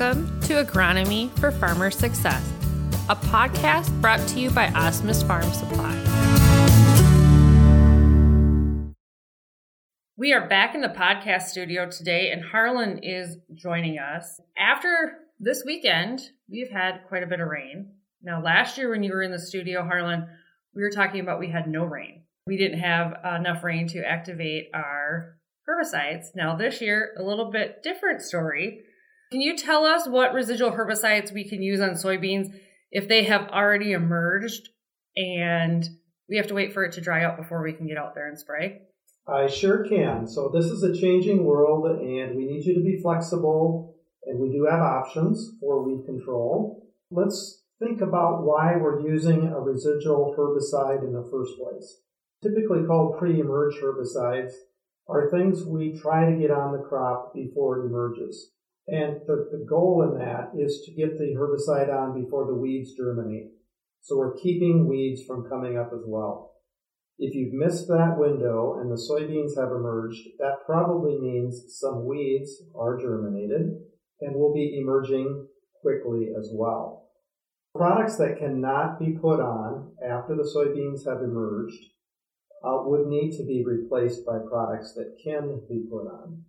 Welcome to Agronomy for Farmer Success, a podcast brought to you by Asmus Farm Supply. We are back in the podcast studio today, and Harlan is joining us. After this weekend, we've had quite a bit of rain. Now, last year when you were in the studio, Harlan, we were talking about we had no rain. We didn't have enough rain to activate our herbicides. Now, this year, a little bit different story. Can you tell us what residual herbicides we can use on soybeans if they have already emerged and we have to wait for it to dry out before we can get out there and spray? I sure can. So, this is a changing world, and we need you to be flexible, and we do have options for weed control. Let's think about why we're using a residual herbicide in the first place. Typically called pre emerge herbicides are things we try to get on the crop before it emerges. And the, the goal in that is to get the herbicide on before the weeds germinate. So we're keeping weeds from coming up as well. If you've missed that window and the soybeans have emerged, that probably means some weeds are germinated and will be emerging quickly as well. Products that cannot be put on after the soybeans have emerged uh, would need to be replaced by products that can be put on.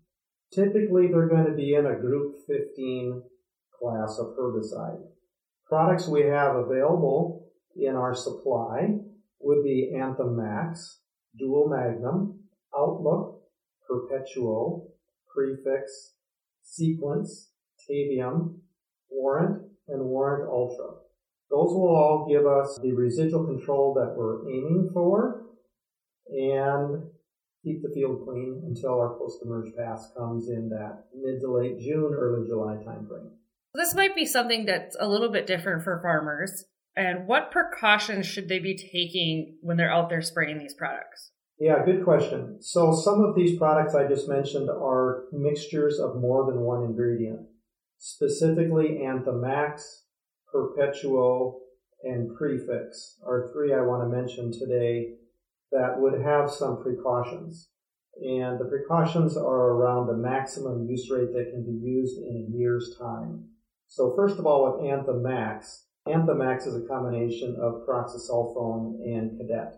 Typically, they're going to be in a group 15 class of herbicide. Products we have available in our supply would be Anthem Max, Dual Magnum, Outlook, Perpetuo, Prefix, Sequence, Tavium, Warrant, and Warrant Ultra. Those will all give us the residual control that we're aiming for and keep the field clean until our post-emerge pass comes in that mid to late June, early July timeframe. This might be something that's a little bit different for farmers. And what precautions should they be taking when they're out there spraying these products? Yeah, good question. So some of these products I just mentioned are mixtures of more than one ingredient. Specifically, Anthem Max, Perpetuo, and Prefix are three I want to mention today that would have some precautions. And the precautions are around the maximum use rate that can be used in a year's time. So first of all, with Anthem Max, Anthem Max is a combination of pyroxasulfone and Cadet.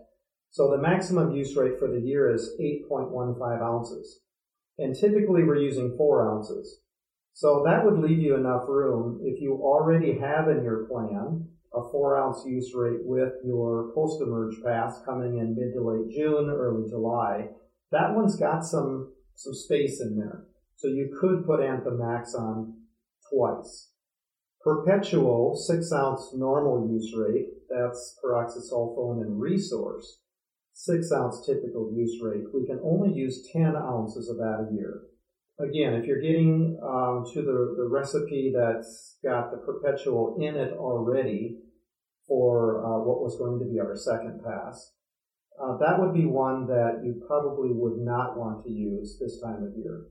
So the maximum use rate for the year is 8.15 ounces. And typically we're using 4 ounces. So that would leave you enough room if you already have in your plan a four ounce use rate with your post emerge pass coming in mid to late June, early July. That one's got some, some space in there. So you could put Anthem Max on twice. Perpetuo six ounce normal use rate, that's pyroxasulfone and resource. Six ounce typical use rate. We can only use 10 ounces of that a year. Again, if you're getting um, to the, the recipe that's got the Perpetuo in it already, for uh, what was going to be our second pass. Uh, that would be one that you probably would not want to use this time of year.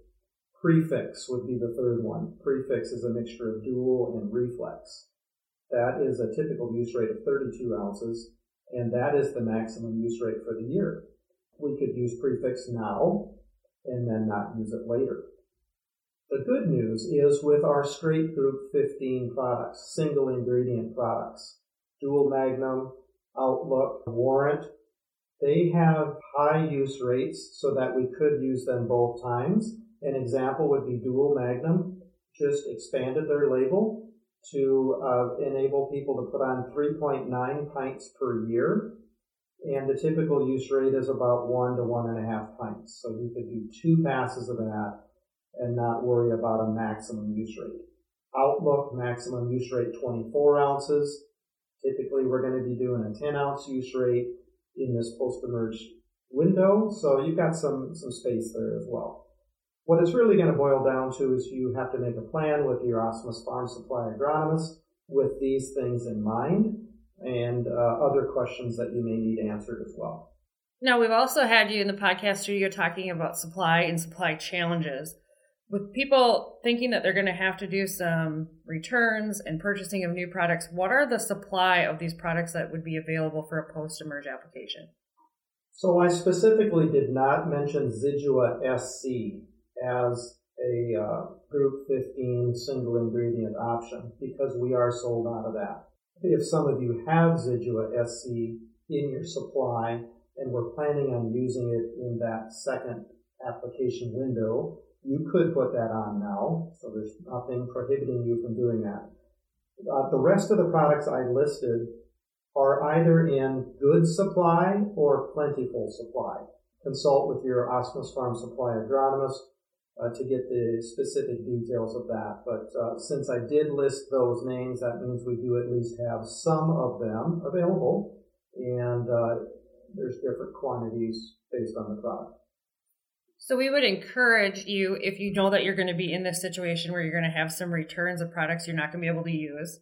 Prefix would be the third one. Prefix is a mixture of dual and reflex. That is a typical use rate of 32 ounces, and that is the maximum use rate for the year. We could use prefix now and then not use it later. The good news is with our straight group 15 products, single ingredient products, Dual Magnum, Outlook, Warrant. They have high use rates so that we could use them both times. An example would be Dual Magnum just expanded their label to uh, enable people to put on 3.9 pints per year. And the typical use rate is about one to one and a half pints. So you could do two passes of that and not worry about a maximum use rate. Outlook maximum use rate 24 ounces. Typically, we're going to be doing a 10 ounce use rate in this post-emerge window, so you've got some, some space there as well. What it's really going to boil down to is you have to make a plan with your Asmus Farm Supply agronomist with these things in mind and uh, other questions that you may need answered as well. Now, we've also had you in the podcast studio talking about supply and supply challenges with people thinking that they're going to have to do some returns and purchasing of new products, what are the supply of these products that would be available for a post emerge application? So I specifically did not mention Zidua SC as a uh, group 15 single ingredient option because we are sold out of that. If some of you have Zidua SC in your supply and we're planning on using it in that second application window, you could put that on now. So there's nothing prohibiting you from doing that. Uh, the rest of the products I listed are either in good supply or plentiful supply. Consult with your Asmus Farm Supply agronomist uh, to get the specific details of that. But uh, since I did list those names, that means we do at least have some of them available, and uh, there's different quantities based on the product. So we would encourage you if you know that you're going to be in this situation where you're going to have some returns of products you're not going to be able to use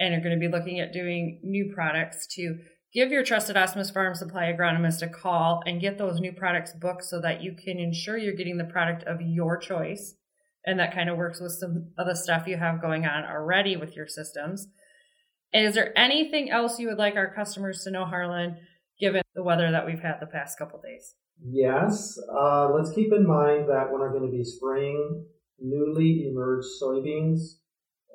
and you're going to be looking at doing new products to give your trusted Asmus Farm Supply agronomist a call and get those new products booked so that you can ensure you're getting the product of your choice. And that kind of works with some of the stuff you have going on already with your systems. And is there anything else you would like our customers to know, Harlan, given the weather that we've had the past couple days? Yes. Uh, let's keep in mind that when are going to be spraying newly emerged soybeans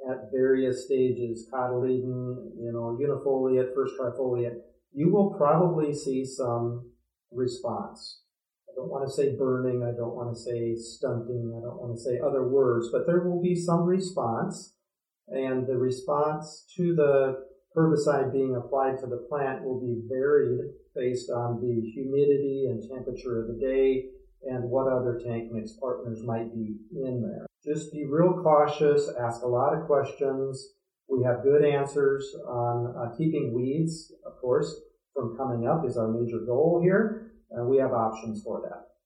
at various stages, cotyledon, you know, unifoliate, first trifoliate, you will probably see some response. I don't want to say burning, I don't want to say stunting, I don't want to say other words, but there will be some response. And the response to the herbicide being applied to the plant will be varied based on the humidity and temperature of the day and what other tank mix partners might be in there. Just be real cautious, ask a lot of questions. We have good answers on uh, keeping weeds, of course, from coming up is our major goal here, and we have options for that.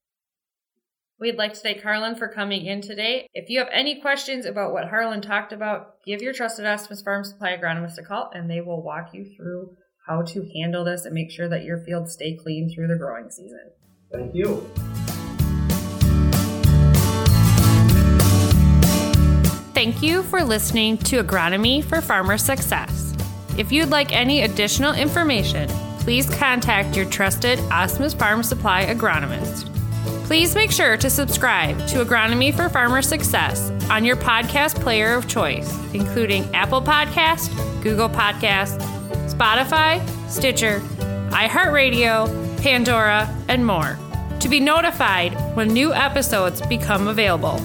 We'd like to thank Harlan for coming in today. If you have any questions about what Harlan talked about, give your trusted Asmus Farm Supply agronomist a call and they will walk you through how to handle this and make sure that your fields stay clean through the growing season. Thank you. Thank you for listening to Agronomy for Farmer Success. If you'd like any additional information, please contact your trusted Asmus Farm Supply agronomist. Please make sure to subscribe to Agronomy for Farmer Success on your podcast player of choice, including Apple Podcast, Google Podcast, Spotify, Stitcher, iHeartRadio, Pandora, and more, to be notified when new episodes become available.